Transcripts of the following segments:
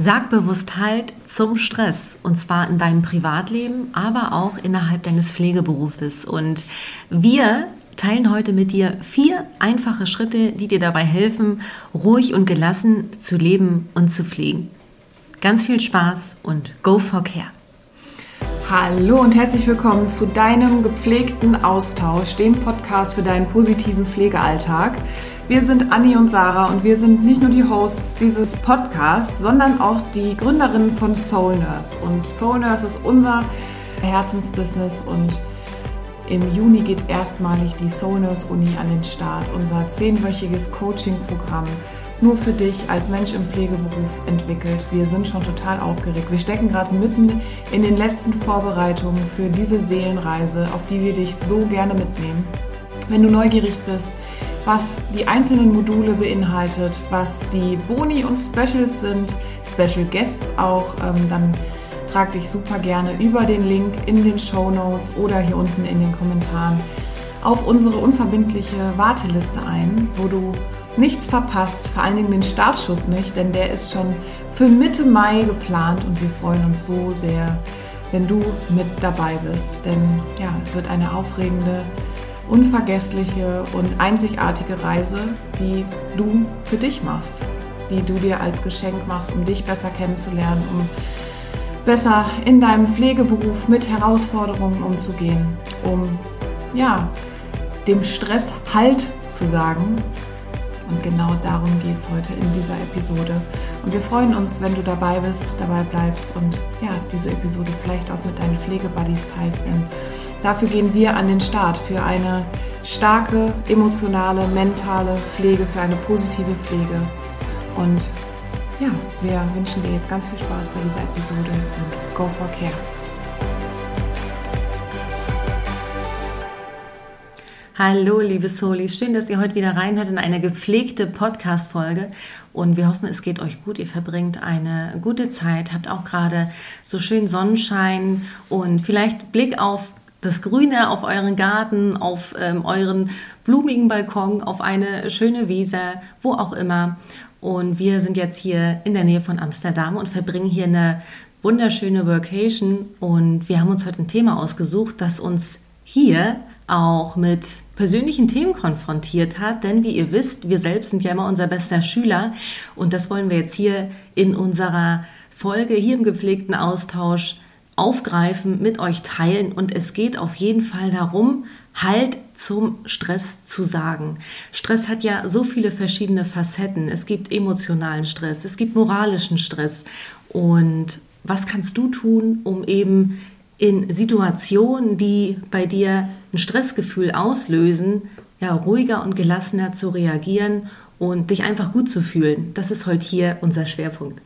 Sag bewusst Halt zum Stress und zwar in deinem Privatleben, aber auch innerhalb deines Pflegeberufes. Und wir teilen heute mit dir vier einfache Schritte, die dir dabei helfen, ruhig und gelassen zu leben und zu pflegen. Ganz viel Spaß und go for care. Hallo und herzlich willkommen zu deinem gepflegten Austausch, dem Podcast für deinen positiven Pflegealltag. Wir sind Anni und Sarah und wir sind nicht nur die Hosts dieses Podcasts, sondern auch die Gründerinnen von Soul Nurse. Und Soul Nurse ist unser Herzensbusiness und im Juni geht erstmalig die Soul Nurse Uni an den Start, unser zehnwöchiges Coaching-Programm nur für dich als Mensch im Pflegeberuf entwickelt. Wir sind schon total aufgeregt. Wir stecken gerade mitten in den letzten Vorbereitungen für diese Seelenreise, auf die wir dich so gerne mitnehmen. Wenn du neugierig bist, was die einzelnen Module beinhaltet, was die Boni und Specials sind, Special Guests auch, ähm, dann trag dich super gerne über den Link in den Show Notes oder hier unten in den Kommentaren auf unsere unverbindliche Warteliste ein, wo du nichts verpasst, vor allen Dingen den Startschuss nicht, denn der ist schon für Mitte Mai geplant und wir freuen uns so sehr, wenn du mit dabei bist, denn ja, es wird eine aufregende unvergessliche und einzigartige Reise, die du für dich machst, die du dir als Geschenk machst, um dich besser kennenzulernen, um besser in deinem Pflegeberuf mit Herausforderungen umzugehen, um ja, dem Stress Halt zu sagen. Und genau darum geht es heute in dieser Episode. Und wir freuen uns, wenn du dabei bist, dabei bleibst und ja, diese Episode vielleicht auch mit deinen Pflegebuddies teilst, denn Dafür gehen wir an den Start für eine starke, emotionale, mentale Pflege, für eine positive Pflege. Und ja, wir wünschen dir jetzt ganz viel Spaß bei dieser Episode und go for care. Hallo, liebe Solis. Schön, dass ihr heute wieder reinhört in eine gepflegte Podcast-Folge. Und wir hoffen, es geht euch gut. Ihr verbringt eine gute Zeit, habt auch gerade so schön Sonnenschein und vielleicht Blick auf das Grüne auf euren Garten, auf ähm, euren blumigen Balkon, auf eine schöne Wiese, wo auch immer. Und wir sind jetzt hier in der Nähe von Amsterdam und verbringen hier eine wunderschöne Workation. Und wir haben uns heute ein Thema ausgesucht, das uns hier auch mit persönlichen Themen konfrontiert hat. Denn wie ihr wisst, wir selbst sind ja immer unser bester Schüler. Und das wollen wir jetzt hier in unserer Folge, hier im gepflegten Austausch aufgreifen, mit euch teilen und es geht auf jeden Fall darum, Halt zum Stress zu sagen. Stress hat ja so viele verschiedene Facetten. Es gibt emotionalen Stress, es gibt moralischen Stress. Und was kannst du tun, um eben in Situationen, die bei dir ein Stressgefühl auslösen, ja, ruhiger und gelassener zu reagieren und dich einfach gut zu fühlen? Das ist heute hier unser Schwerpunkt.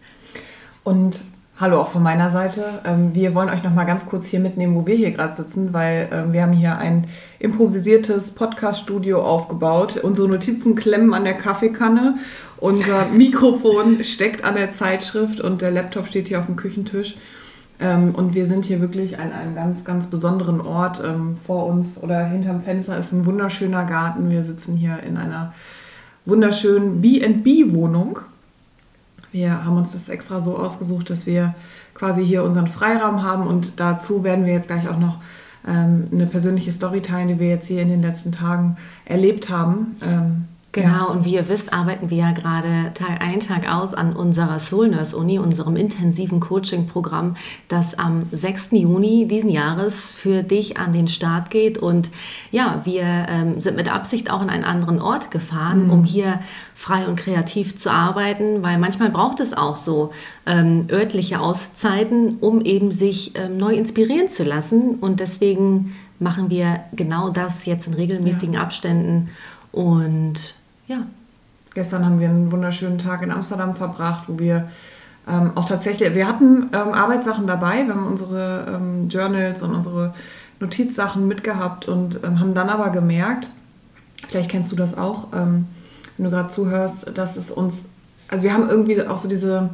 Und Hallo auch von meiner Seite. Ähm, wir wollen euch noch mal ganz kurz hier mitnehmen, wo wir hier gerade sitzen, weil ähm, wir haben hier ein improvisiertes Podcast-Studio aufgebaut. Unsere Notizen klemmen an der Kaffeekanne, unser Mikrofon steckt an der Zeitschrift und der Laptop steht hier auf dem Küchentisch. Ähm, und wir sind hier wirklich an einem ganz, ganz besonderen Ort. Vor uns oder hinterm Fenster ist ein wunderschöner Garten. Wir sitzen hier in einer wunderschönen B&B-Wohnung wir haben uns das extra so ausgesucht, dass wir quasi hier unseren Freiraum haben und dazu werden wir jetzt gleich auch noch ähm, eine persönliche Story teilen, die wir jetzt hier in den letzten Tagen erlebt haben. Ähm, Genau, und wie ihr wisst, arbeiten wir ja gerade Tag ein, Tag aus an unserer Soul Nurse Uni, unserem intensiven Coaching-Programm, das am 6. Juni diesen Jahres für dich an den Start geht. Und ja, wir ähm, sind mit Absicht auch in einen anderen Ort gefahren, mhm. um hier frei und kreativ zu arbeiten, weil manchmal braucht es auch so ähm, örtliche Auszeiten, um eben sich ähm, neu inspirieren zu lassen. Und deswegen machen wir genau das jetzt in regelmäßigen ja. Abständen. Und ja. Gestern haben wir einen wunderschönen Tag in Amsterdam verbracht, wo wir ähm, auch tatsächlich, wir hatten ähm, Arbeitssachen dabei, wir haben unsere ähm, Journals und unsere Notizsachen mitgehabt und ähm, haben dann aber gemerkt, vielleicht kennst du das auch, ähm, wenn du gerade zuhörst, dass es uns, also wir haben irgendwie auch so diese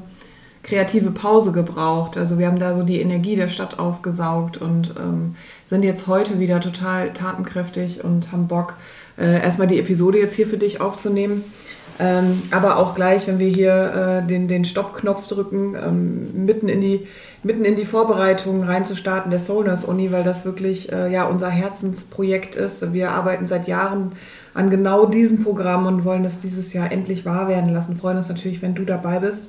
kreative Pause gebraucht. Also wir haben da so die Energie der Stadt aufgesaugt und ähm, sind jetzt heute wieder total tatenkräftig und haben Bock, äh, erstmal die Episode jetzt hier für dich aufzunehmen. Ähm, aber auch gleich, wenn wir hier äh, den, den Stoppknopf drücken, ähm, mitten, in die, mitten in die Vorbereitungen reinzustarten der Soul Nurse Uni, weil das wirklich äh, ja, unser Herzensprojekt ist. Wir arbeiten seit Jahren an genau diesem Programm und wollen es dieses Jahr endlich wahr werden lassen. Freuen uns natürlich, wenn du dabei bist.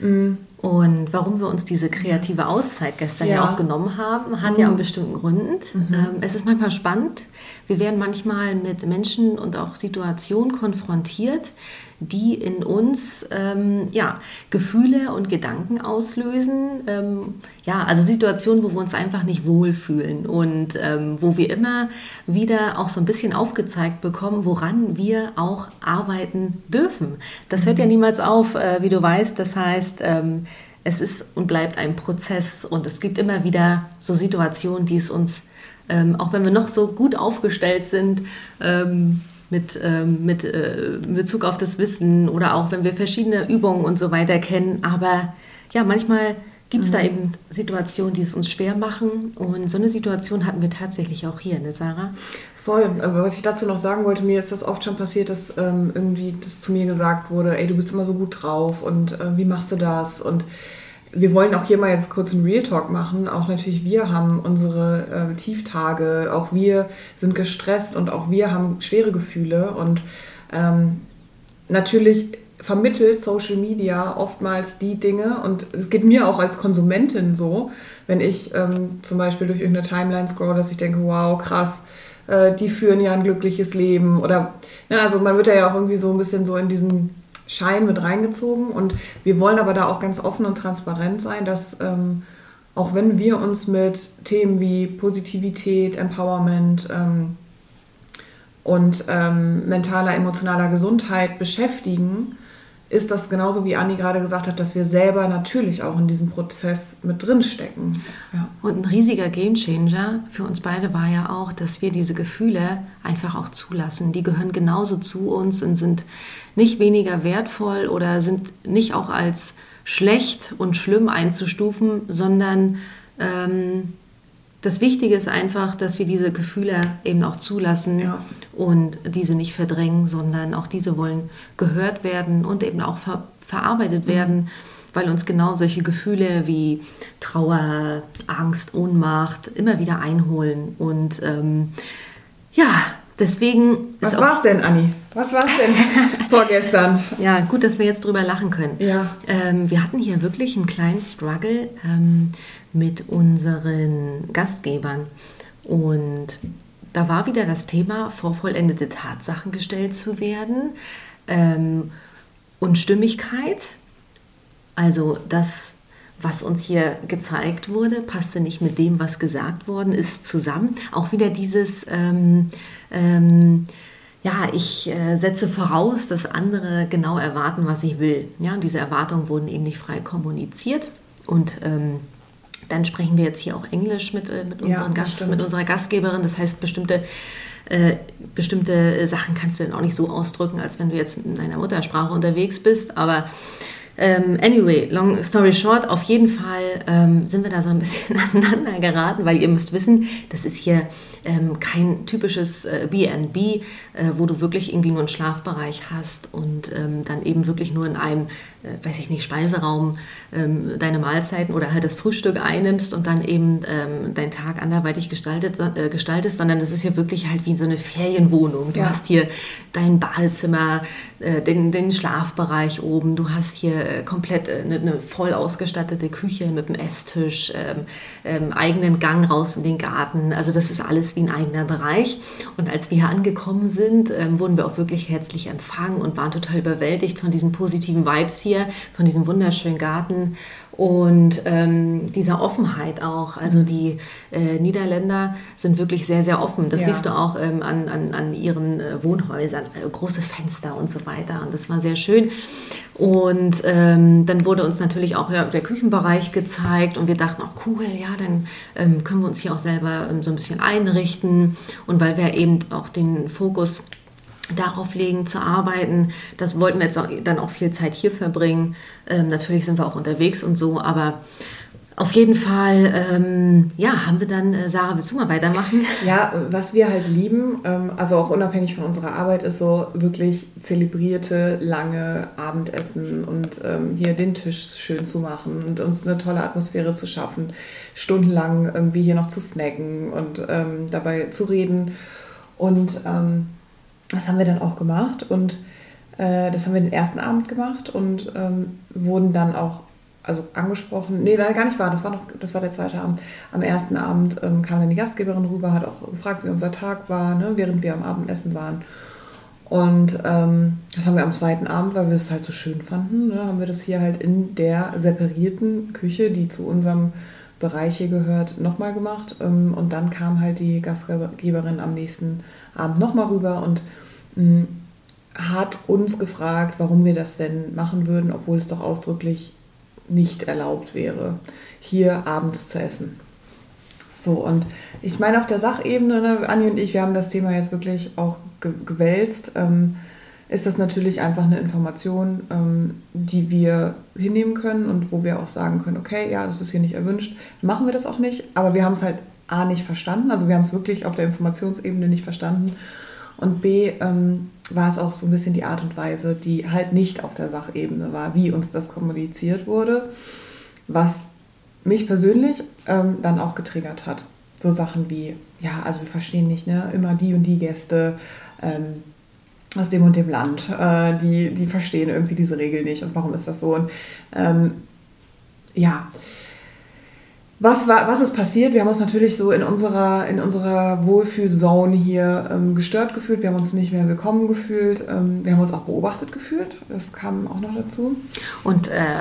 Mhm. Und warum wir uns diese kreative Auszeit gestern ja, ja auch genommen haben, hat mhm. ja einen bestimmten Gründen. Mhm. Ähm, es ist manchmal spannend. Wir werden manchmal mit Menschen und auch Situationen konfrontiert, die in uns ähm, ja, Gefühle und Gedanken auslösen. Ähm, ja, also Situationen, wo wir uns einfach nicht wohlfühlen und ähm, wo wir immer wieder auch so ein bisschen aufgezeigt bekommen, woran wir auch arbeiten dürfen. Das hört ja mhm. niemals auf, äh, wie du weißt. Das heißt, ähm, es ist und bleibt ein Prozess und es gibt immer wieder so Situationen, die es uns, ähm, auch wenn wir noch so gut aufgestellt sind, ähm, mit, ähm, mit äh, Bezug auf das Wissen oder auch wenn wir verschiedene Übungen und so weiter kennen. Aber ja, manchmal gibt es mhm. da eben Situationen, die es uns schwer machen. Und so eine Situation hatten wir tatsächlich auch hier, ne, Sarah? Voll. Aber was ich dazu noch sagen wollte, mir ist das oft schon passiert, dass ähm, irgendwie das zu mir gesagt wurde, ey, du bist immer so gut drauf und äh, wie machst du das? Und wir wollen auch hier mal jetzt kurz einen Real Talk machen. Auch natürlich wir haben unsere äh, Tieftage, auch wir sind gestresst und auch wir haben schwere Gefühle. Und ähm, natürlich vermittelt Social Media oftmals die Dinge und es geht mir auch als Konsumentin so, wenn ich ähm, zum Beispiel durch irgendeine Timeline scroll, dass ich denke, wow, krass, äh, die führen ja ein glückliches Leben oder, ne, also man wird ja auch irgendwie so ein bisschen so in diesen Schein mit reingezogen. Und wir wollen aber da auch ganz offen und transparent sein, dass ähm, auch wenn wir uns mit Themen wie Positivität, Empowerment ähm, und ähm, mentaler, emotionaler Gesundheit beschäftigen, ist das genauso wie Anni gerade gesagt hat, dass wir selber natürlich auch in diesem Prozess mit drin stecken. Ja. Und ein riesiger Gamechanger für uns beide war ja auch, dass wir diese Gefühle einfach auch zulassen. Die gehören genauso zu uns und sind nicht weniger wertvoll oder sind nicht auch als schlecht und schlimm einzustufen, sondern ähm, das Wichtige ist einfach, dass wir diese Gefühle eben auch zulassen ja. und diese nicht verdrängen, sondern auch diese wollen gehört werden und eben auch ver verarbeitet mhm. werden, weil uns genau solche Gefühle wie Trauer, Angst, Ohnmacht immer wieder einholen. Und ähm, ja, deswegen. Was war es denn, Anni? Was war es denn vorgestern? Ja, gut, dass wir jetzt drüber lachen können. Ja. Ähm, wir hatten hier wirklich einen kleinen Struggle. Ähm, mit unseren Gastgebern. Und da war wieder das Thema, vor vollendete Tatsachen gestellt zu werden ähm, und Stimmigkeit. Also das, was uns hier gezeigt wurde, passte nicht mit dem, was gesagt worden ist, zusammen. Auch wieder dieses, ähm, ähm, ja, ich äh, setze voraus, dass andere genau erwarten, was ich will. Ja, und diese Erwartungen wurden eben nicht frei kommuniziert und ähm, dann sprechen wir jetzt hier auch Englisch mit, äh, mit, unseren ja, Gast, mit unserer Gastgeberin. Das heißt, bestimmte, äh, bestimmte Sachen kannst du dann auch nicht so ausdrücken, als wenn du jetzt in deiner Muttersprache unterwegs bist. Aber ähm, anyway, long story short, auf jeden Fall ähm, sind wir da so ein bisschen aneinander geraten, weil ihr müsst wissen, das ist hier ähm, kein typisches äh, BNB, äh, wo du wirklich irgendwie nur einen Schlafbereich hast und ähm, dann eben wirklich nur in einem, äh, weiß ich nicht, Speiseraum ähm, deine Mahlzeiten oder halt das Frühstück einnimmst und dann eben ähm, deinen Tag anderweitig gestaltet, äh, gestaltest, sondern das ist hier wirklich halt wie so eine Ferienwohnung. Du ja. hast hier dein Badezimmer, äh, den, den Schlafbereich oben, du hast hier äh, komplett eine, eine, voll ausgestattete Küche mit einem Esstisch, ähm, ähm, eigenen Gang raus in den Garten. Also das ist alles wie ein eigener Bereich. Und als wir hier angekommen sind, ähm, wurden wir auch wirklich herzlich empfangen und waren total überwältigt von diesen positiven Vibes hier, von diesem wunderschönen Garten und ähm, dieser Offenheit auch. Also die äh, Niederländer sind wirklich sehr, sehr offen. Das ja. siehst du auch ähm, an, an, an ihren äh, Wohnhäusern, äh, große Fenster und so weiter. Und das war sehr schön. Und ähm, dann wurde uns natürlich auch ja, der Küchenbereich gezeigt und wir dachten auch, cool, ja, dann ähm, können wir uns hier auch selber ähm, so ein bisschen einrichten. Und weil wir eben auch den Fokus darauf legen zu arbeiten. Das wollten wir jetzt auch, dann auch viel Zeit hier verbringen. Ähm, natürlich sind wir auch unterwegs und so, aber Auf jeden Fall, ähm, ja, haben wir dann, äh, Sarah, willst du mal weitermachen? Ja, was wir halt lieben, ähm, also auch unabhängig von unserer Arbeit, ist so wirklich zelebrierte, lange Abendessen und ähm, hier den Tisch schön zu machen und uns eine tolle Atmosphäre zu schaffen, stundenlang irgendwie hier noch zu snacken und ähm, dabei zu reden. Und ähm, das haben wir dann auch gemacht und äh, das haben wir den ersten Abend gemacht und ähm, wurden dann auch also angesprochen, nee, gar nicht wahr, das war noch, das war der zweite Abend. Am ersten Abend ähm, kam dann die Gastgeberin rüber, hat auch gefragt, wie unser Tag war, ne, während wir am Abendessen waren. Und ähm, das haben wir am zweiten Abend, weil wir es halt so schön fanden, ne, haben wir das hier halt in der separierten Küche, die zu unserem Bereich hier gehört, nochmal gemacht. Ähm, und dann kam halt die Gastgeberin am nächsten Abend nochmal rüber und hat uns gefragt, warum wir das denn machen würden, obwohl es doch ausdrücklich nicht erlaubt wäre, hier abends zu essen. So, und ich meine, auf der Sachebene, ne, Anni und ich, wir haben das Thema jetzt wirklich auch ge gewälzt, ähm, ist das natürlich einfach eine Information, ähm, die wir hinnehmen können und wo wir auch sagen können, okay, ja, das ist hier nicht erwünscht, machen wir das auch nicht, aber wir haben es halt A nicht verstanden, also wir haben es wirklich auf der Informationsebene nicht verstanden und B ähm, war es auch so ein bisschen die Art und Weise, die halt nicht auf der Sachebene war, wie uns das kommuniziert wurde, was mich persönlich ähm, dann auch getriggert hat. So Sachen wie, ja, also wir verstehen nicht, ne, immer die und die Gäste ähm, aus dem und dem Land, äh, die, die verstehen irgendwie diese Regel nicht und warum ist das so? Und ähm, ja, was, war, was ist passiert? Wir haben uns natürlich so in unserer, in unserer Wohlfühlzone hier ähm, gestört gefühlt. Wir haben uns nicht mehr willkommen gefühlt. Ähm, wir haben uns auch beobachtet gefühlt. Das kam auch noch dazu. Und äh,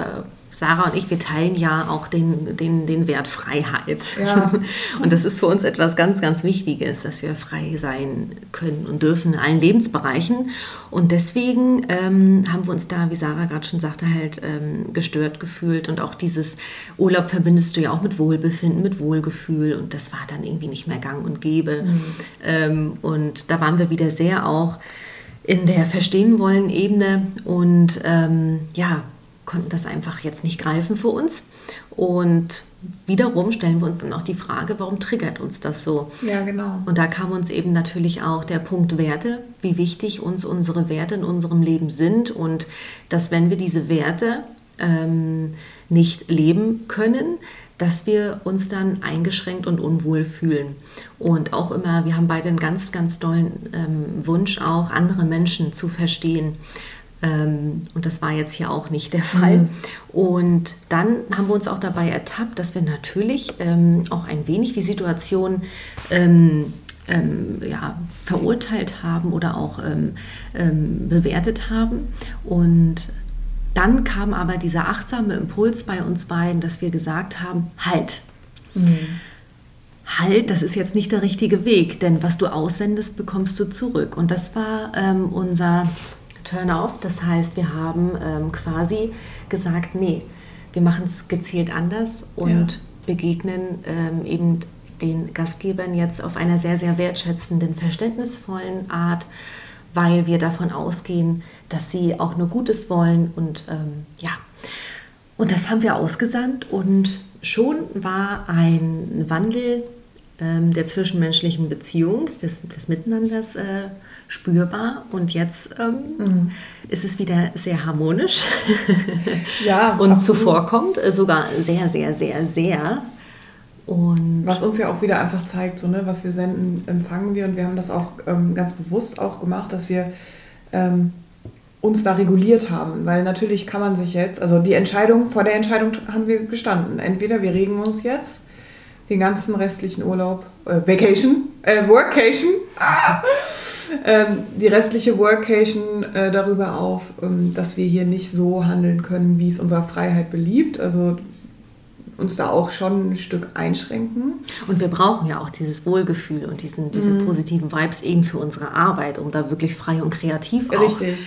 Sarah und ich, wir teilen ja auch den, den, den Wert Freiheit. Ja. Und das ist für uns etwas ganz, ganz Wichtiges, dass wir frei sein können und dürfen in allen Lebensbereichen. Und deswegen ähm, haben wir uns da, wie Sarah gerade schon sagte, halt ähm, gestört gefühlt. Und auch dieses Urlaub verbindest du ja auch mit Wohlbefinden, mit Wohlgefühl. Und das war dann irgendwie nicht mehr gang und gäbe. Mhm. Ähm, und da waren wir wieder sehr auch in der Verstehen wollen Ebene und ähm, ja, konnten das einfach jetzt nicht greifen für uns. Und wiederum stellen wir uns dann auch die Frage, warum triggert uns das so? Ja, genau. Und da kam uns eben natürlich auch der Punkt Werte, wie wichtig uns unsere Werte in unserem Leben sind und dass wenn wir diese Werte ähm, nicht leben können, dass wir uns dann eingeschränkt und unwohl fühlen. Und auch immer, wir haben beide einen ganz, ganz tollen ähm, Wunsch auch, andere Menschen zu verstehen. Ähm, und das war jetzt hier auch nicht der Fall. Mhm. Und dann haben wir uns auch dabei ertappt, dass wir natürlich ähm, auch ein wenig die Situation ähm, ähm, ja, verurteilt haben oder auch ähm, ähm, bewertet haben. Und dann kam aber dieser achtsame Impuls bei uns beiden, dass wir gesagt haben, halt. Mhm. Halt, das ist jetzt nicht der richtige Weg, denn was du aussendest, bekommst du zurück. Und das war unser Turn-off. Das heißt, wir haben ähm, quasi gesagt, nee, wir machen es gezielt anders und ja. begegnen ähm, eben den Gastgebern jetzt auf einer sehr, sehr wertschätzenden, verständnisvollen Art, weil wir davon ausgehen, dass sie auch nur Gutes wollen und ähm, ja. Und das haben wir ausgesandt und schon war ein Wandel ähm, der zwischenmenschlichen Beziehung, des, des Miteinanders äh, spürbar und jetzt ähm, mhm. ist es wieder sehr harmonisch ja, und absolut. zuvorkommt, äh, sogar sehr, sehr, sehr, sehr. Und was uns ja auch wieder einfach zeigt, so, ne, was wir senden, empfangen wir und wir haben das auch ähm, ganz bewusst auch gemacht, dass wir ähm, uns da reguliert haben, weil natürlich kann man sich jetzt, also die Entscheidung, vor der Entscheidung haben wir gestanden. Entweder wir regen uns jetzt den ganzen restlichen Urlaub, äh, Vacation, äh, Workation, ah, ähm, die restliche Workation äh, darüber auf, ähm, dass wir hier nicht so handeln können, wie es unserer Freiheit beliebt. Also uns da auch schon ein Stück einschränken. Und wir brauchen ja auch dieses Wohlgefühl und diesen, diese mm. positiven Vibes eben für unsere Arbeit, um da wirklich frei und kreativ auch Richtig.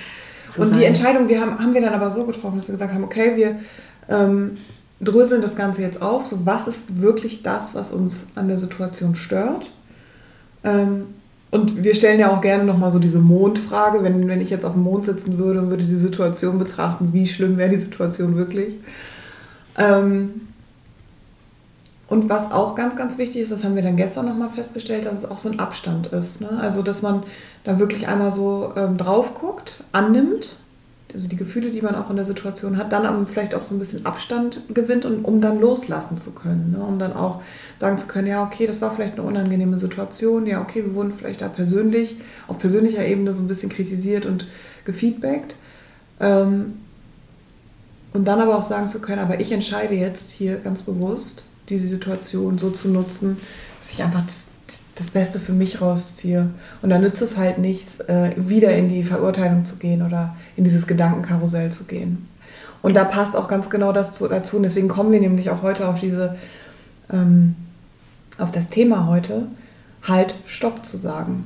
zu Und sein. die Entscheidung wir haben, haben wir dann aber so getroffen, dass wir gesagt haben, okay, wir ähm, dröseln das Ganze jetzt auf. So, was ist wirklich das, was uns an der Situation stört? Ähm, und wir stellen ja auch gerne nochmal so diese Mondfrage, wenn, wenn ich jetzt auf dem Mond sitzen würde und würde die Situation betrachten, wie schlimm wäre die Situation wirklich. Ähm, Und was auch ganz, ganz wichtig ist, das haben wir dann gestern nochmal festgestellt, dass es auch so ein Abstand ist. Ne? Also, dass man da wirklich einmal so ähm, drauf guckt, annimmt, also die Gefühle, die man auch in der Situation hat, dann vielleicht auch so ein bisschen Abstand gewinnt, und, um dann loslassen zu können. Ne? Um dann auch sagen zu können, ja, okay, das war vielleicht eine unangenehme Situation, ja, okay, wir wurden vielleicht da persönlich, auf persönlicher Ebene so ein bisschen kritisiert und gefeedbackt. Ähm, und dann aber auch sagen zu können, aber ich entscheide jetzt hier ganz bewusst, diese Situation so zu nutzen, dass ich einfach das, das Beste für mich rausziehe. Und dann nützt es halt nichts, äh, wieder in die Verurteilung zu gehen oder in dieses Gedankenkarussell zu gehen. Und da passt auch ganz genau das dazu. Und deswegen kommen wir nämlich auch heute auf diese, ähm, auf das Thema heute, halt Stopp zu sagen.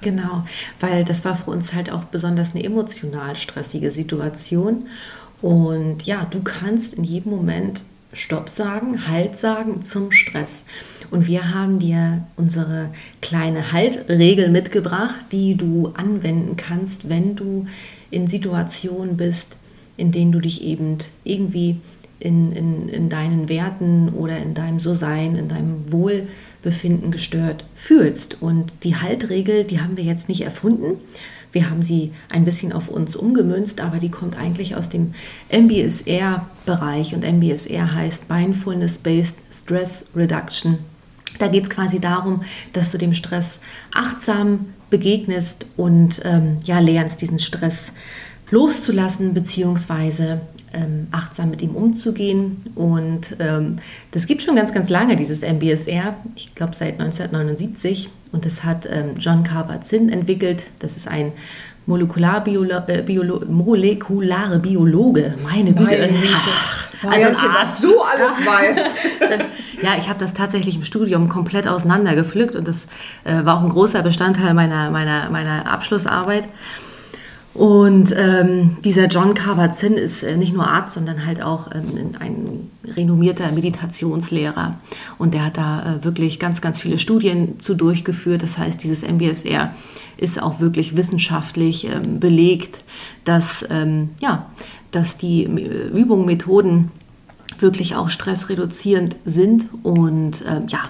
Genau, weil das war für uns halt auch besonders eine emotional stressige Situation. Und ja, du kannst in jedem Moment Stopp sagen, Halt sagen zum Stress. Und wir haben dir unsere kleine Haltregel mitgebracht, die du anwenden kannst, wenn du in Situationen bist, in denen du dich eben irgendwie in, in, in deinen Werten oder in deinem So-Sein, in deinem Wohlbefinden gestört fühlst. Und die Haltregel, die haben wir jetzt nicht erfunden, wir haben sie ein bisschen auf uns umgemünzt, aber die kommt eigentlich aus dem MBSR-Bereich und MBSR heißt Mindfulness-Based Stress Reduction. Da geht es quasi darum, dass du dem Stress achtsam begegnest und ähm, ja, lernst, diesen Stress loszulassen, beziehungsweise ähm, achtsam mit ihm umzugehen. Und ähm, das gibt schon ganz, ganz lange, dieses MBSR, ich glaube seit 1979. Und das hat ähm, John Kabat-Zinn entwickelt. Das ist ein Molekularbiolo äh, Biolo molekulare Biologe. Meine Güte. Meine also ja, was du alles weißt. ja, ich habe das tatsächlich im Studium komplett auseinandergepflückt und das äh, war auch ein großer Bestandteil meiner, meiner, meiner Abschlussarbeit. Und ähm, dieser John Kabat-Zinn ist äh, nicht nur Arzt, sondern halt auch ähm, ein renommierter Meditationslehrer. Und der hat da äh, wirklich ganz, ganz viele Studien zu durchgeführt. Das heißt, dieses MBSR ist auch wirklich wissenschaftlich ähm, belegt, dass, ähm, ja, dass die äh, Übungen, Methoden wirklich auch stressreduzierend sind. Und ähm, ja,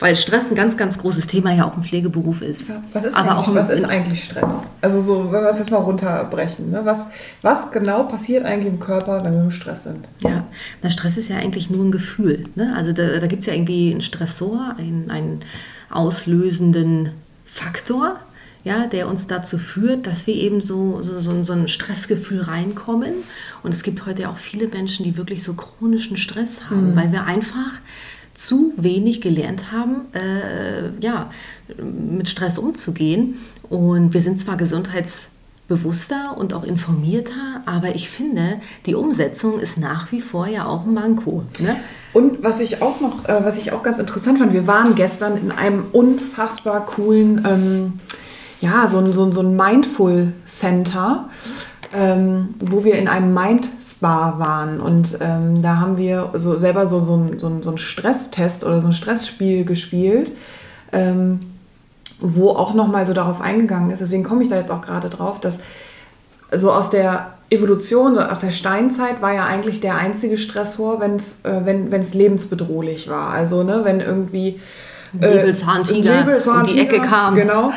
weil Stress ein ganz, ganz großes Thema ja auch im Pflegeberuf ist. Ja, was ist, Aber auch was ist eigentlich Stress? Also so, wenn wir es jetzt mal runterbrechen. Ne? Was, was genau passiert eigentlich im Körper, wenn wir im Stress sind? Ja, na, Stress ist ja eigentlich nur ein Gefühl. Ne? Also da, da gibt es ja irgendwie einen Stressor, einen, einen auslösenden Faktor, ja, der uns dazu führt, dass wir eben so, so, so, so ein Stressgefühl reinkommen. Und es gibt heute auch viele Menschen, die wirklich so chronischen Stress haben, mhm. weil wir einfach zu wenig gelernt haben, äh, ja, mit Stress umzugehen. Und wir sind zwar gesundheitsbewusster und auch informierter, aber ich finde, die Umsetzung ist nach wie vor ja auch ein Manko. Ne? Und was ich auch noch, äh, was ich auch ganz interessant fand, wir waren gestern in einem unfassbar coolen, ähm, ja, so ein, so ein, so ein Mindful Center ähm, wo wir in einem Mind-Spa waren. Und ähm, da haben wir so selber so, so, so, so einen Stresstest oder so ein Stressspiel gespielt, ähm, wo auch nochmal so darauf eingegangen ist. Deswegen komme ich da jetzt auch gerade drauf, dass so aus der Evolution, aus der Steinzeit war ja eigentlich der einzige Stressor, wenn's, äh, wenn es lebensbedrohlich war. Also ne, wenn irgendwie äh, Säbelzahntiger, Säbelzahntiger um die Ecke kam. Genau.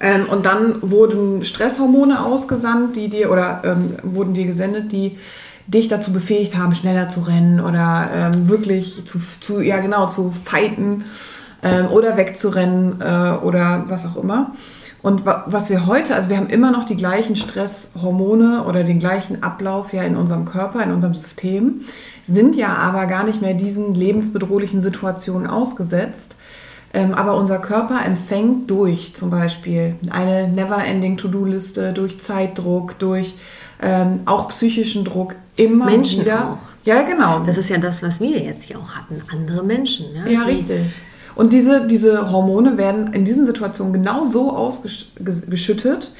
Ähm, und dann wurden Stresshormone ausgesandt, die dir oder ähm, wurden dir gesendet, die dich dazu befähigt haben, schneller zu rennen oder ähm, wirklich zu, zu, ja genau, zu fighten ähm, oder wegzurennen äh, oder was auch immer. Und wa was wir heute, also wir haben immer noch die gleichen Stresshormone oder den gleichen Ablauf ja in unserem Körper, in unserem System, sind ja aber gar nicht mehr diesen lebensbedrohlichen Situationen ausgesetzt, aber unser Körper empfängt durch zum Beispiel eine never-ending To-Do-Liste, durch Zeitdruck, durch ähm, auch psychischen Druck immer Menschen wieder. Auch. Ja, genau. Das ist ja das, was wir jetzt hier auch hatten. Andere Menschen. Ja, ja richtig. Und diese, diese Hormone werden in diesen Situationen genauso ausgeschüttet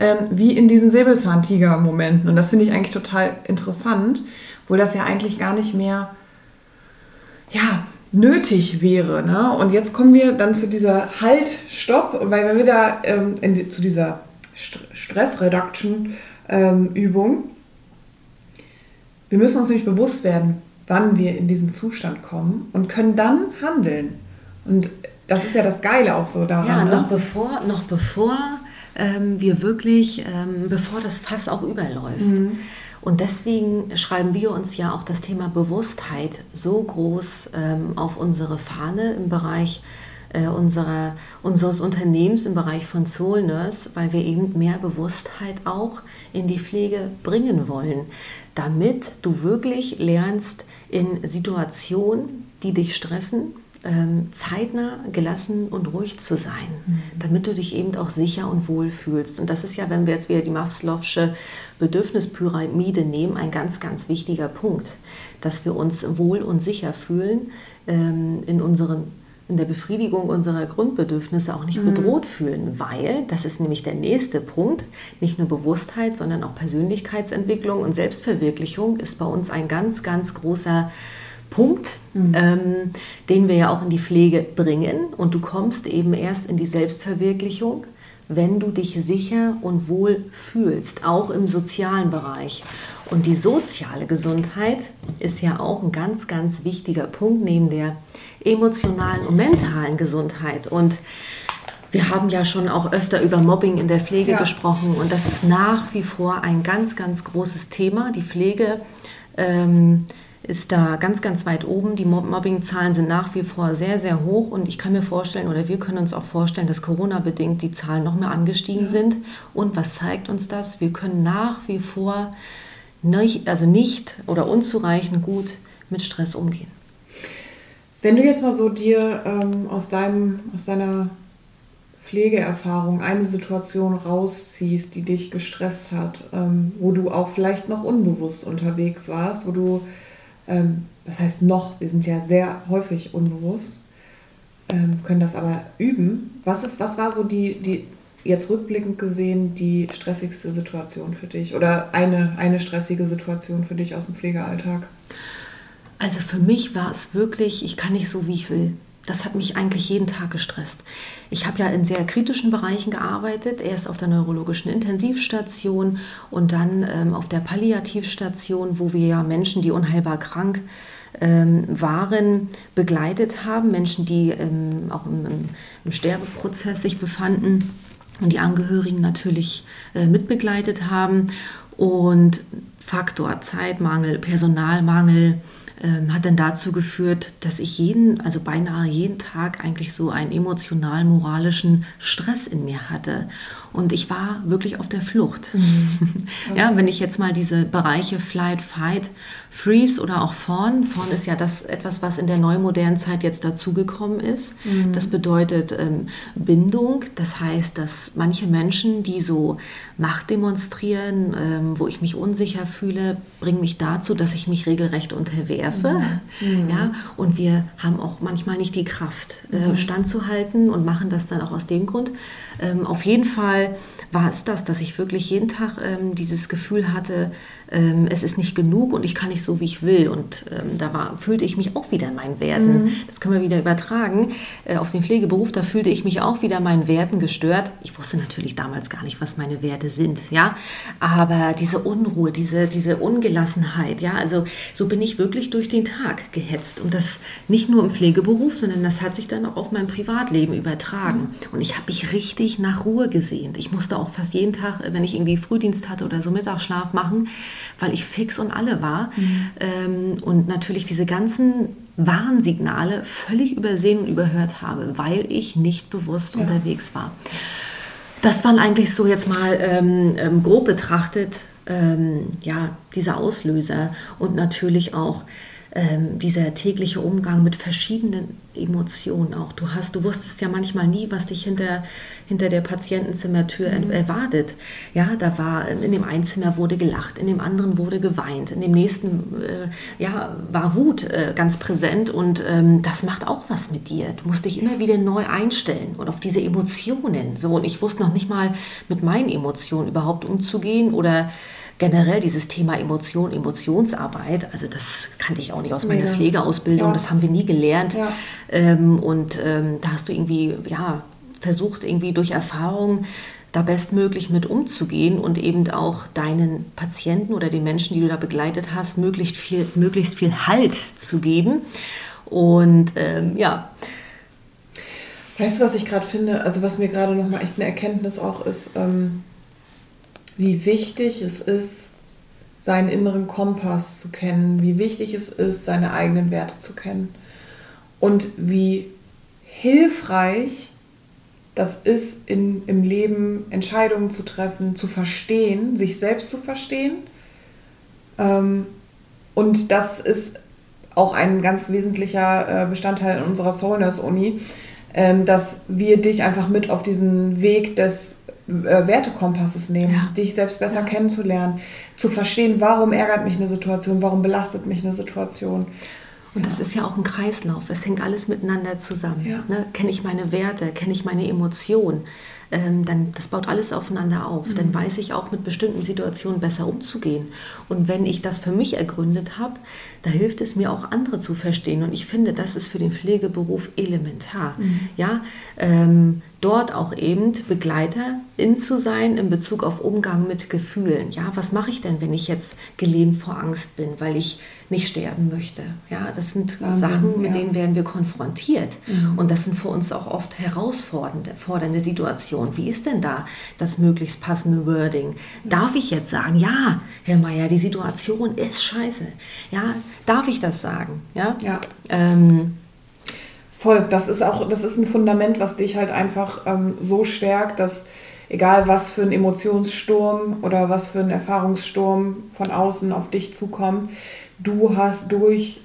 ähm, wie in diesen Säbelzahntiger-Momenten. Und das finde ich eigentlich total interessant, wo das ja eigentlich gar nicht mehr ja, nötig wäre. Ne? Und jetzt kommen wir dann zu dieser Halt, Stopp, weil wenn wir da ähm, die, zu dieser St Stress Reduction ähm, Übung, wir müssen uns nämlich bewusst werden, wann wir in diesen Zustand kommen und können dann handeln. Und das ist ja das Geile auch so daran. Ja, noch ne? bevor, noch bevor ähm, wir wirklich, ähm, bevor das Fass auch überläuft. Mhm. Und deswegen schreiben wir uns ja auch das Thema Bewusstheit so groß ähm, auf unsere Fahne im Bereich äh, unserer, unseres Unternehmens, im Bereich von Soul Nurse, weil wir eben mehr Bewusstheit auch in die Pflege bringen wollen, damit du wirklich lernst in Situationen, die dich stressen, ähm, zeitnah, gelassen und ruhig zu sein, mhm. damit du dich eben auch sicher und wohl fühlst. Und das ist ja, wenn wir jetzt wieder die Maslow'sche Bedürfnispyramide nehmen, ein ganz, ganz wichtiger Punkt, dass wir uns wohl und sicher fühlen ähm, in unseren in der Befriedigung unserer Grundbedürfnisse auch nicht mhm. bedroht fühlen, weil, das ist nämlich der nächste Punkt, nicht nur Bewusstheit, sondern auch Persönlichkeitsentwicklung und Selbstverwirklichung ist bei uns ein ganz, ganz großer Punkt, mhm. ähm, den wir ja auch in die Pflege bringen. Und du kommst eben erst in die Selbstverwirklichung, wenn du dich sicher und wohl fühlst, auch im sozialen Bereich. Und die soziale Gesundheit ist ja auch ein ganz, ganz wichtiger Punkt neben der emotionalen und mentalen Gesundheit. Und wir haben ja schon auch öfter über Mobbing in der Pflege ja. gesprochen und das ist nach wie vor ein ganz, ganz großes Thema. Die Pflege ähm, ist da ganz, ganz weit oben. Die Mobbing-Zahlen sind nach wie vor sehr, sehr hoch und ich kann mir vorstellen oder wir können uns auch vorstellen, dass Corona-bedingt die Zahlen noch mehr angestiegen ja. sind. Und was zeigt uns das? Wir können nach wie vor nicht, also nicht oder unzureichend gut mit Stress umgehen. Wenn du jetzt mal so dir ähm, aus, deinem, aus deiner Pflegeerfahrung eine Situation rausziehst, die dich gestresst hat, ähm, wo du auch vielleicht noch unbewusst unterwegs warst, wo du ähm, das heißt noch, wir sind ja sehr häufig unbewusst, ähm, können das aber üben. Was, ist, was war so die, die, jetzt rückblickend gesehen, die stressigste Situation für dich oder eine, eine stressige Situation für dich aus dem Pflegealltag? Also für mich war es wirklich, ich kann nicht so, wie ich will das hat mich eigentlich jeden Tag gestresst. Ich habe ja in sehr kritischen Bereichen gearbeitet, erst auf der neurologischen Intensivstation und dann ähm, auf der Palliativstation, wo wir ja Menschen, die unheilbar krank ähm, waren, begleitet haben, Menschen, die ähm, auch im, im, Sterbeprozess sich befanden und die Angehörigen natürlich äh, mitbegleitet haben. Und Faktor Zeitmangel, Personalmangel, ähm, hat dann dazu geführt, dass ich jeden, also beinahe jeden Tag eigentlich so einen emotional-moralischen Stress in mir hatte. Und ich war wirklich auf der Flucht. Mhm. ja, wenn ich jetzt mal diese Bereiche Flight, Fight, Freeze oder auch Fawn, Fawn ist ja das etwas, was in der neumodernen Zeit jetzt dazugekommen ist. Mhm. Das bedeutet ähm, Bindung. Das heißt, dass manche Menschen, die so Macht demonstrieren, ähm, wo ich mich unsicher fühle, bringen mich dazu, dass ich mich regelrecht unterwerfe. Mhm. Ja, und wir haben auch manchmal nicht die Kraft, äh, mhm. standzuhalten und machen das dann auch aus dem Grund. Ähm, auf jeden Fall war es das, dass ich wirklich jeden Tag ähm, dieses Gefühl hatte, ähm, es ist nicht genug und ich kann nicht so, wie ich will. Und ähm, da war, fühlte ich mich auch wieder meinen Werten. Mhm. Das können wir wieder übertragen äh, auf den Pflegeberuf. Da fühlte ich mich auch wieder meinen Werten gestört. Ich wusste natürlich damals gar nicht, was meine Werte sind, ja. Aber diese Unruhe, diese, diese Ungelassenheit, ja, also so bin ich wirklich durch den Tag gehetzt. Und das nicht nur im Pflegeberuf, sondern das hat sich dann auch auf mein Privatleben übertragen. Mhm. Und ich habe mich richtig nach Ruhe gesehnt. Ich musste auch fast jeden Tag, wenn ich irgendwie Frühdienst hatte oder so Mittagsschlaf machen, weil ich fix und alle war. Mhm. Ähm, und natürlich diese ganzen Warnsignale völlig übersehen und überhört habe, weil ich nicht bewusst ja. unterwegs war. Das waren eigentlich so jetzt mal ähm, ähm, grob betrachtet ähm, ja, diese Auslöser und natürlich auch ähm, dieser tägliche Umgang mit verschiedenen Emotionen auch. Du hast, du wusstest ja manchmal nie, was dich hinter, hinter der Patientenzimmertür mhm. erwartet. Ja, da war in dem einen Zimmer wurde gelacht, in dem anderen wurde geweint, in dem nächsten äh, ja, war Wut äh, ganz präsent und ähm, das macht auch was mit dir. Du musst dich immer wieder neu einstellen und auf diese Emotionen. So, und ich wusste noch nicht mal mit meinen Emotionen überhaupt umzugehen oder generell dieses Thema Emotion, Emotionsarbeit, also das kannte ich auch nicht aus meiner ja. Pflegeausbildung, ja. das haben wir nie gelernt. Ja. Ähm, und ähm, da hast du irgendwie, ja, versucht irgendwie durch Erfahrung da bestmöglich mit umzugehen und eben auch deinen Patienten oder den Menschen, die du da begleitet hast, möglichst viel, möglichst viel Halt zu geben. Und ähm, ja. Weißt du, was ich gerade finde? Also was mir gerade nochmal echt eine Erkenntnis auch ist, ähm, wie wichtig es ist, seinen inneren Kompass zu kennen, wie wichtig es ist, seine eigenen Werte zu kennen und wie hilfreich das ist, in, im Leben Entscheidungen zu treffen, zu verstehen, sich selbst zu verstehen. Ähm, und das ist auch ein ganz wesentlicher äh, Bestandteil in unserer Soulness Uni, ähm, dass wir dich einfach mit auf diesen Weg des äh, Wertekompasses nehmen, ja. dich selbst besser ja. kennenzulernen, zu verstehen, warum ärgert mich eine Situation, warum belastet mich eine Situation. Und ja. das ist ja auch ein Kreislauf. Es hängt alles miteinander zusammen. Ja. Ne? Kenne ich meine Werte, kenne ich meine Emotionen, ähm, dann das baut alles aufeinander auf. Mhm. Dann weiß ich auch mit bestimmten Situationen besser umzugehen. Und wenn ich das für mich ergründet habe, da hilft es mir auch andere zu verstehen. Und ich finde, das ist für den Pflegeberuf elementar. Mhm. Ja, ähm, dort auch eben Begleiterin zu sein in Bezug auf Umgang mit Gefühlen. Ja, was mache ich denn, wenn ich jetzt gelähmt vor Angst bin, weil ich nicht sterben möchte? Ja, das sind Wahnsinn, Sachen, mit ja. denen werden wir konfrontiert. Mhm. Und das sind für uns auch oft herausfordernde fordernde Situationen. Wie ist denn da das möglichst passende Wording? Darf ich jetzt sagen, ja, Herr Meier, die Situation ist scheiße. Ja, darf ich das sagen? Ja. ja. Ähm, Voll, das ist auch, das ist ein Fundament, was dich halt einfach ähm, so stärkt, dass egal was für ein Emotionssturm oder was für ein Erfahrungssturm von außen auf dich zukommt, du hast durch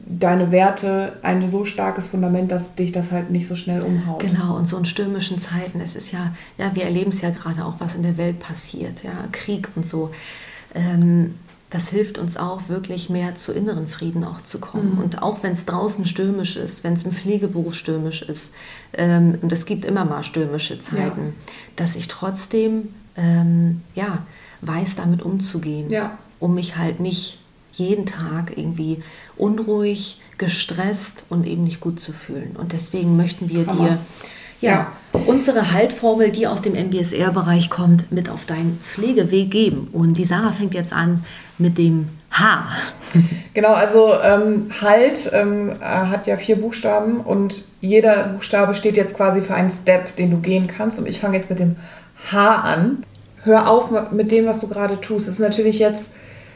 deine Werte ein so starkes Fundament, dass dich das halt nicht so schnell umhaut. Genau, und so in stürmischen Zeiten, es ist ja, ja, wir erleben es ja gerade auch, was in der Welt passiert, ja, Krieg und so. Ähm, das hilft uns auch wirklich mehr zu inneren Frieden auch zu kommen. Mhm. Und auch wenn es draußen stürmisch ist, wenn es im Pflegeberuf stürmisch ist, ähm, und es gibt immer mal stürmische Zeiten, ja. dass ich trotzdem ähm, ja, weiß, damit umzugehen, ja. um mich halt nicht jeden Tag irgendwie unruhig, gestresst und eben nicht gut zu fühlen. Und deswegen möchten wir Hammer. dir ja, unsere Haltformel, die aus dem MBSR-Bereich kommt, mit auf deinen Pflegeweg geben. Und die Sarah fängt jetzt an mit dem H. Genau, also ähm, Halt ähm, hat ja vier Buchstaben und jeder Buchstabe steht jetzt quasi für einen Step, den du gehen kannst. Und ich fange jetzt mit dem H an. Hör auf mit dem, was du gerade tust. Es ist natürlich jetzt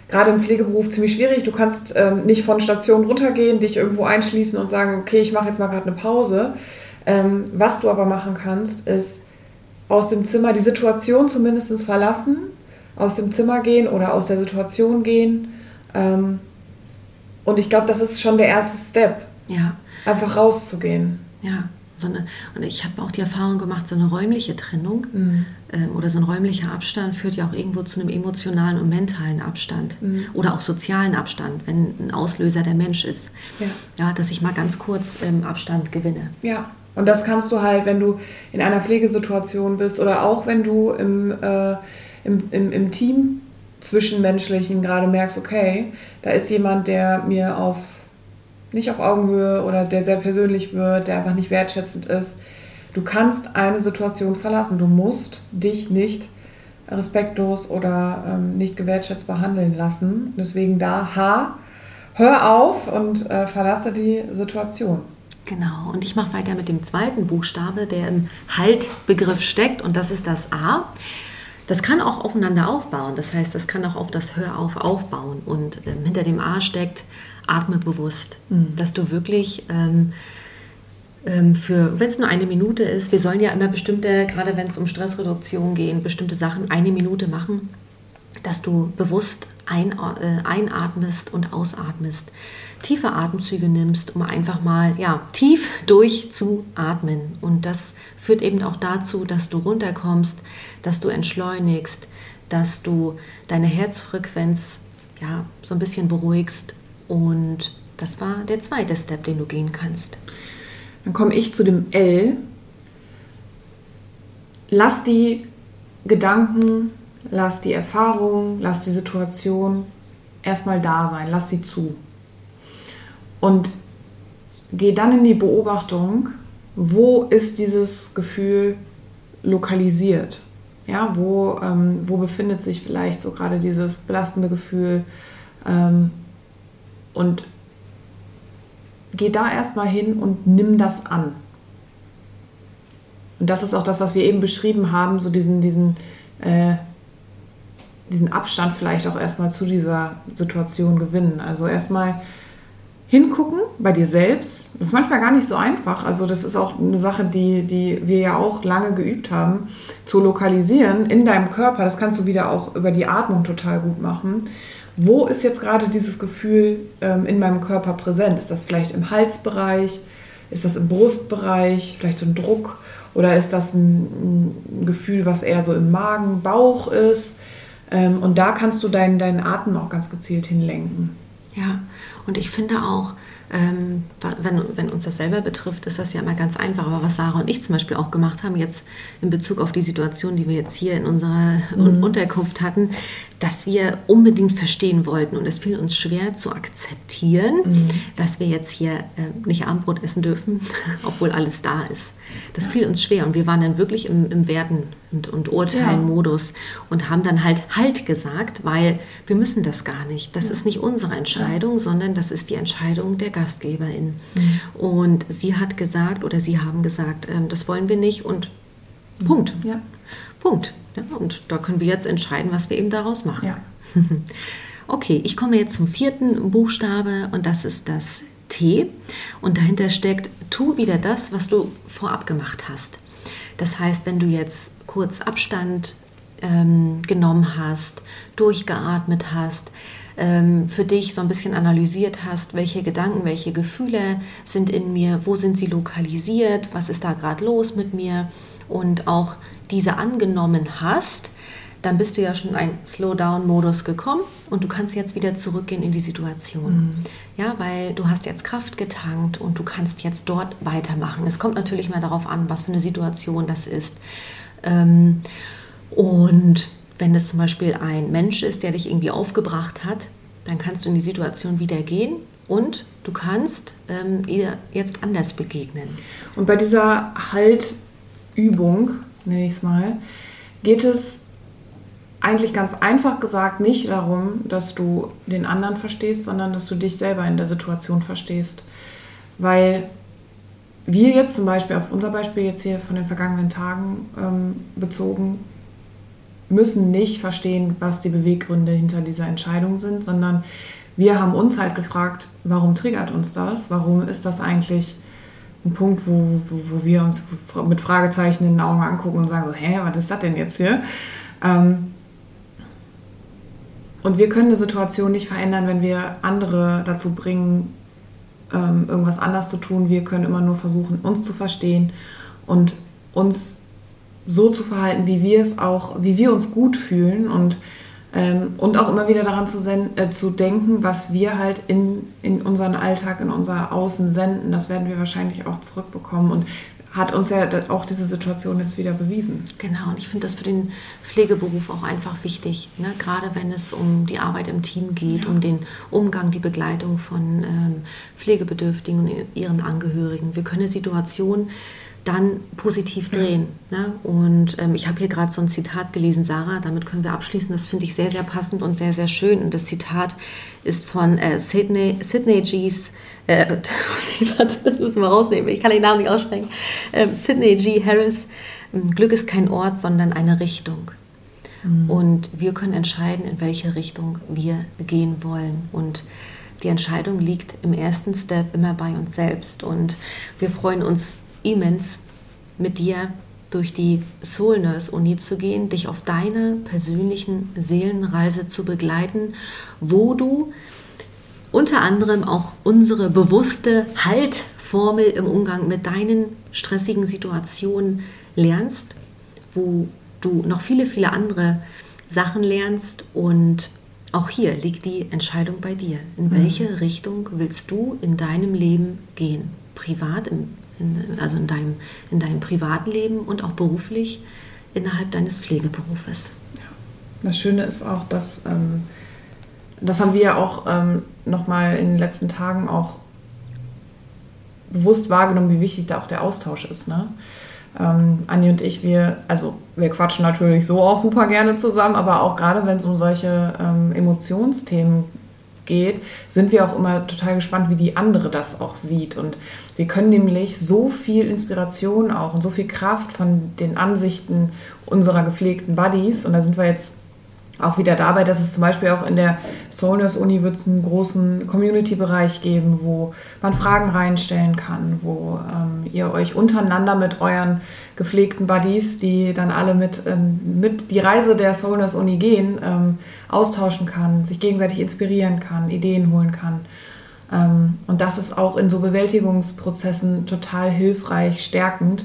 gerade im Pflegeberuf ziemlich schwierig. Du kannst ähm, nicht von Station runtergehen, dich irgendwo einschließen und sagen, okay, ich mache jetzt mal gerade eine Pause. Ähm, was du aber machen kannst, ist aus dem Zimmer die Situation zumindest verlassen aus dem Zimmer gehen oder aus der Situation gehen. Ähm, und ich glaube, das ist schon der erste Step. Ja. Einfach rauszugehen. Ja. So eine, und ich habe auch die Erfahrung gemacht, so eine räumliche Trennung mhm. ähm, oder so ein räumlicher Abstand führt ja auch irgendwo zu einem emotionalen und mentalen Abstand mhm. oder auch sozialen Abstand, wenn ein Auslöser der Mensch ist. Ja, ja dass ich mal ganz kurz ähm, Abstand gewinne. Ja, und das kannst du halt, wenn du in einer Pflegesituation bist oder auch wenn du im äh, im, im, im Team zwischenmenschlichen gerade merkst, okay, da ist jemand, der mir auf nicht auf Augenhöhe oder der sehr persönlich wird, der einfach nicht wertschätzend ist. Du kannst eine Situation verlassen. Du musst dich nicht respektlos oder ähm, nicht gewertschätzt behandeln lassen. Deswegen da, H, hör auf und äh, verlasse die Situation. Genau, und ich mache weiter mit dem zweiten Buchstabe, der im Haltbegriff steckt, und das ist das A. Das kann auch aufeinander aufbauen. Das heißt, das kann auch auf das Hör auf aufbauen. Und ähm, hinter dem A steckt, atme bewusst. Mhm. Dass du wirklich ähm, ähm, für, wenn es nur eine Minute ist, wir sollen ja immer bestimmte, gerade wenn es um Stressreduktion geht, bestimmte Sachen eine Minute machen, dass du bewusst ein, äh, einatmest und ausatmest tiefe Atemzüge nimmst, um einfach mal ja, tief durchzuatmen. Und das führt eben auch dazu, dass du runterkommst, dass du entschleunigst, dass du deine Herzfrequenz ja, so ein bisschen beruhigst. Und das war der zweite Step, den du gehen kannst. Dann komme ich zu dem L. Lass die Gedanken, lass die Erfahrung, lass die Situation erstmal da sein, lass sie zu. Und geh dann in die Beobachtung, wo ist dieses Gefühl lokalisiert? Ja, wo, ähm, wo befindet sich vielleicht so gerade dieses belastende Gefühl? Ähm, und geh da erstmal hin und nimm das an. Und das ist auch das, was wir eben beschrieben haben, so diesen, diesen, äh, diesen Abstand vielleicht auch erstmal zu dieser Situation gewinnen. Also erstmal hingucken bei dir selbst. Das ist manchmal gar nicht so einfach. Also das ist auch eine Sache, die, die wir ja auch lange geübt haben, zu lokalisieren in deinem Körper. Das kannst du wieder auch über die Atmung total gut machen. Wo ist jetzt gerade dieses Gefühl ähm, in meinem Körper präsent? Ist das vielleicht im Halsbereich? Ist das im Brustbereich? Vielleicht so ein Druck? Oder ist das ein, ein Gefühl, was eher so im Magen, Bauch ist? Ähm, und da kannst du deinen, deinen Atem auch ganz gezielt hinlenken. Ja, und ich finde auch, ähm, wenn, wenn uns das selber betrifft, ist das ja immer ganz einfach. Aber was Sarah und ich zum Beispiel auch gemacht haben, jetzt in Bezug auf die Situation, die wir jetzt hier in unserer mhm. Unterkunft hatten, dass wir unbedingt verstehen wollten. Und es fiel uns schwer zu akzeptieren, mhm. dass wir jetzt hier äh, nicht Abendbrot essen dürfen, obwohl alles da ist. Das fiel uns schwer und wir waren dann wirklich im, im Werten und, und Urteilen-Modus ja. und haben dann halt Halt gesagt, weil wir müssen das gar nicht. Das ja. ist nicht unsere Entscheidung, ja. sondern das ist die Entscheidung der Gastgeberin. Mhm. Und sie hat gesagt oder sie haben gesagt, ähm, das wollen wir nicht und mhm. Punkt. Punkt. und da können wir jetzt entscheiden, was wir eben daraus machen. Okay, ich komme jetzt zum vierten Buchstabe und das ist das T und dahinter steckt, tu wieder das, was du vorab gemacht hast. Das heißt, wenn du jetzt kurz Abstand ähm, genommen hast, durchgeatmet hast, ähm, für dich so ein bisschen analysiert hast, welche Gedanken, welche Gefühle sind in mir, wo sind sie lokalisiert, was ist da gerade los mit mir und auch diese angenommen hast, dann bist du ja schon in einen Slowdown-Modus gekommen und du kannst jetzt wieder zurückgehen in die Situation. Mhm. Ja, weil du hast jetzt Kraft getankt und du kannst jetzt dort weitermachen. Es kommt natürlich mal darauf an, was für eine Situation das ist. Ähm, und wenn es zum Beispiel ein Mensch ist, der dich irgendwie aufgebracht hat, dann kannst du in die Situation wieder gehen und du kannst ähm, ihr jetzt anders begegnen. Und bei dieser Haltübung, nenne ich es mal, geht es eigentlich ganz einfach gesagt nicht darum, dass du den anderen verstehst, sondern dass du dich selber in der Situation verstehst. Weil wir jetzt zum Beispiel, auf unser Beispiel jetzt hier von den vergangenen Tagen ähm, bezogen, müssen nicht verstehen, was die Beweggründe hinter dieser Entscheidung sind, sondern wir haben uns halt gefragt, warum triggert uns das? Warum ist das eigentlich ein Punkt, wo, wo, wo wir uns mit Fragezeichen in den Augen angucken und sagen, hä, was ist das denn jetzt hier? Ähm, und wir können eine Situation nicht verändern, wenn wir andere dazu bringen, ähm, irgendwas anders zu tun. Wir können immer nur versuchen, uns zu verstehen und uns so zu verhalten, wie wir es auch, wie wir uns gut fühlen und, ähm, und auch immer wieder daran zu, äh, zu denken, was wir halt in, in unseren Alltag, in unser Außen senden. Das werden wir wahrscheinlich auch zurückbekommen. Und hat uns ja auch diese Situation jetzt wieder bewiesen. Genau, und ich finde das für den Pflegeberuf auch einfach wichtig, ne? gerade wenn es um die Arbeit im Team geht, ja. um den Umgang, die Begleitung von ähm, Pflegebedürftigen und ihren Angehörigen. Wir können Situationen dann positiv drehen. Ne? Und ähm, ich habe hier gerade so ein Zitat gelesen, Sarah, damit können wir abschließen. Das finde ich sehr, sehr passend und sehr, sehr schön. Und das Zitat ist von äh, Sydney, Sydney G's, äh, das müssen wir rausnehmen, ich kann den Namen nicht aussprechen, äh, Sydney G. Harris, ähm, Glück ist kein Ort, sondern eine Richtung. Mhm. Und wir können entscheiden, in welche Richtung wir gehen wollen. Und die Entscheidung liegt im ersten Step immer bei uns selbst. Und wir freuen uns immens, mit dir durch die Soul Nurse Uni zu gehen, dich auf deiner persönlichen Seelenreise zu begleiten, wo du unter anderem auch unsere bewusste Haltformel im Umgang mit deinen stressigen Situationen lernst, wo du noch viele, viele andere Sachen lernst und auch hier liegt die Entscheidung bei dir. In mhm. welche Richtung willst du in deinem Leben gehen? Privat, im in, also in deinem, in deinem privaten Leben und auch beruflich innerhalb deines Pflegeberufes. Ja. Das Schöne ist auch, dass, ähm, das haben wir ja auch ähm, nochmal in den letzten Tagen auch bewusst wahrgenommen, wie wichtig da auch der Austausch ist. Ne? Ähm, Anni und ich, wir, also wir quatschen natürlich so auch super gerne zusammen, aber auch gerade wenn es um solche ähm, Emotionsthemen geht, sind wir auch immer total gespannt, wie die andere das auch sieht. Und wir können nämlich so viel Inspiration auch und so viel Kraft von den Ansichten unserer gepflegten Buddies, und da sind wir jetzt auch wieder dabei, dass es zum Beispiel auch in der Soulness Uni wird es einen großen Community-Bereich geben, wo man Fragen reinstellen kann, wo ähm, ihr euch untereinander mit euren gepflegten Buddies, die dann alle mit, ähm, mit die Reise der Soulness Uni gehen, ähm, austauschen kann, sich gegenseitig inspirieren kann, Ideen holen kann. Ähm, und das ist auch in so Bewältigungsprozessen total hilfreich, stärkend,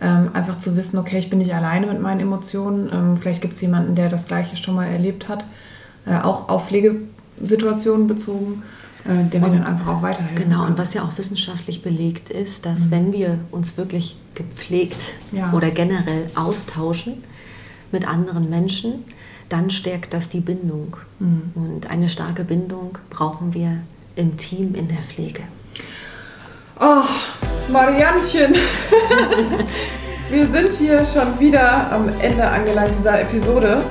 ähm, einfach zu wissen, okay, ich bin nicht alleine mit meinen Emotionen. Ähm, vielleicht gibt es jemanden, der das Gleiche schon mal erlebt hat, äh, auch auf Pflegesituationen bezogen, äh, der mir dann einfach auch weiterhelfen Genau, kann. und was ja auch wissenschaftlich belegt ist, dass mhm. wenn wir uns wirklich gepflegt ja. oder generell austauschen mit anderen Menschen, dann stärkt das die Bindung. Mhm. Und eine starke Bindung brauchen wir im Team in der Pflege. Oh, Marianchen. wir sind hier schon wieder am Ende angelangt dieser Episode.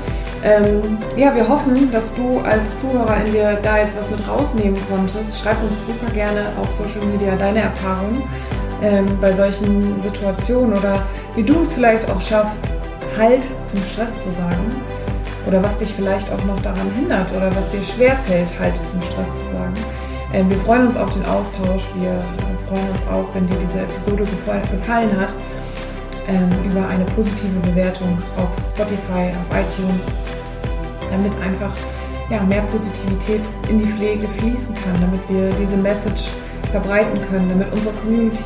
Ähm, ja, wir hoffen, dass du als Zuhörer in dir da jetzt was mit rausnehmen konntest. Schreib uns super gerne auf Social Media deine Erfahrungen ähm, bei solchen Situationen oder wie du es vielleicht auch schaffst, Halt zum Stress zu sagen. Oder was dich vielleicht auch noch daran hindert oder was dir schwerfällt, Halt zum Stress zu sagen. Ähm, wir freuen uns auf den Austausch. Wir freuen uns auch, wenn dir diese Episode gefallen hat, ähm, über eine positive Bewertung auf Spotify, auf iTunes, damit einfach ja, mehr Positivität in die Pflege fließen kann, damit wir diese Message verbreiten können, damit unsere Community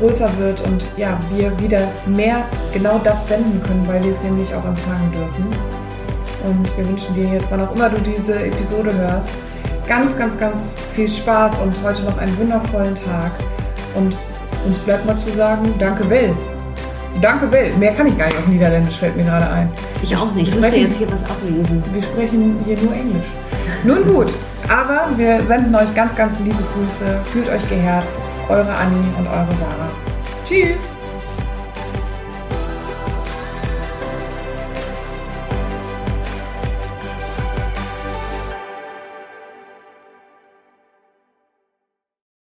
größer wird und ja, wir wieder mehr genau das senden können, weil wir es nämlich auch empfangen dürfen. Und wir wünschen dir jetzt, wann auch immer du diese Episode hörst, ganz, ganz, ganz viel Spaß und heute noch einen wundervollen Tag. Und uns bleibt mal zu sagen, danke Will. Danke Will. Mehr kann ich gar nicht auf Niederländisch, fällt mir gerade ein. Ich auch nicht. Ich müsste jetzt hier was ablesen. Wir sprechen hier nur Englisch. Nun gut, aber wir senden euch ganz, ganz liebe Grüße. Fühlt euch geherzt. Eure Anni und eure Sarah. Tschüss.